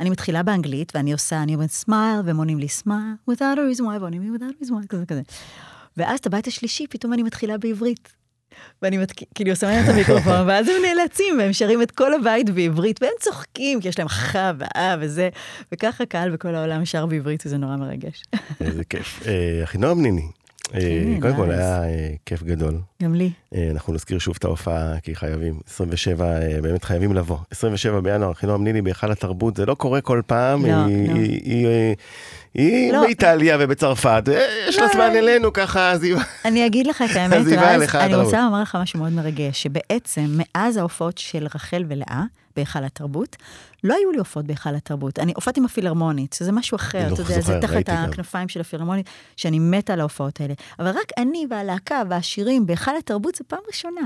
אני מתחילה באנגלית, ואני עושה, אני אומרת smile, והם עונים לי smile, without a reason why, ועונים לי without a reason why, כזה כזה. ואז את הבית השלישי, פתאום אני מתחילה בעברית. ואני מת... כאילו שמה את המיקרופון, ואז הם נאלצים, והם שרים את כל הבית בעברית, והם צוחקים, כי יש להם חכה ואה וזה, וככה קהל בכל העולם שר בעברית, וזה נורא מרגש. איזה כיף. אה, אחינועם ניני, אה, כן, קודם כל היה אה, כיף גדול. גם לי. אנחנו נזכיר שוב את ההופעה, כי חייבים, 27, באמת חייבים לבוא. 27 בינואר, אחינועם ניני בהיכל התרבות, זה לא קורה כל פעם. לא, לא. היא לא. באיטליה ובצרפת, יש לה לא. זמן אלינו ככה, עזיבה. אני אגיד לך את האמת, ואז אני רוצה לומר לך משהו מאוד מרגש, שבעצם מאז ההופעות של רחל ולאה, בהיכל התרבות, לא היו לי הופעות בהיכל התרבות. אני הופעתי עם הפילהרמונית, שזה משהו אחר, אתה יודע, זה תחת הכנפיים של הפילהרמונית, שאני מתה על ההופעות האלה. אבל רק אני והלהקה והשירים בהיכל התרבות זה פעם ראשונה.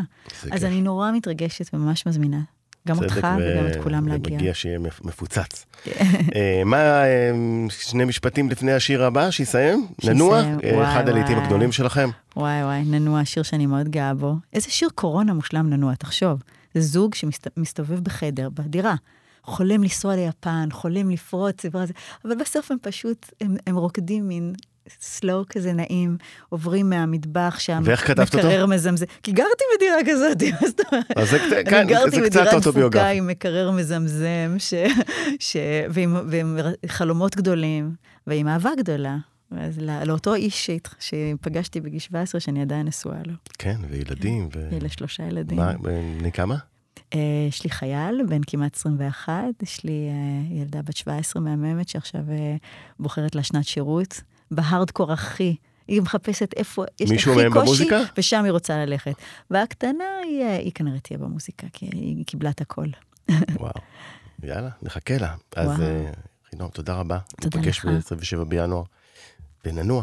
אז אני נורא מתרגשת וממש מזמינה. גם אותך וגם את כולם להגיע. ומגיע שיהיה מפוצץ. כן. אה, מה, אה, שני משפטים לפני השיר הבא, שיסיים? ננוע? אה, אחד הלעיתים הגדולים שלכם. וואי וואי, ננוע, שיר שאני מאוד גאה בו. איזה שיר קורונה מושלם ננוע, תחשוב. זה זוג שמסתובב בחדר, בדירה. חולם לנסוע ליפן, חולם לפרוץ, אבל בסוף הם פשוט, הם, הם רוקדים מין סלואו כזה נעים, עוברים מהמטבח שם, ואיך כתבת אותו? מקרר מזמזם, כי גרתי בדירה כזאת, [LAUGHS] מה זאת אומרת? אז זה, כן. אני גרתי בדירה דפוקה עם מקרר מזמזם, ש, [LAUGHS] ש, ועם, ועם חלומות גדולים, ועם אהבה גדולה. אז לאותו איש שפגשתי בגיל 17, שאני עדיין נשואה לו. כן, וילדים. כן, ו... שלושה ילדים. מה, בני כמה? Uh, יש לי חייל, בן כמעט 21, יש לי uh, ילדה בת 17 מהממת שעכשיו uh, בוחרת לה שנת שירות. בהארדקור הכי. היא מחפשת איפה יש הכי קושי, במוזיקה? ושם היא רוצה ללכת. והקטנה, היא, היא כנראה תהיה במוזיקה, כי היא קיבלה את הכל. [LAUGHS] וואו, יאללה, נחכה לה. אז חינום, תודה רבה. תודה לך. נפגש ב-27 בינואר,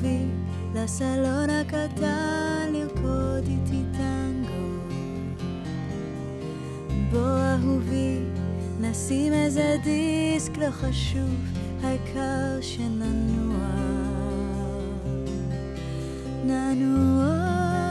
וננוע. לסלון הקטן לרקוד איתי טנגו. בוא אהובי, נשים איזה דיסק לא חשוב, העיקר שננוע. ננוע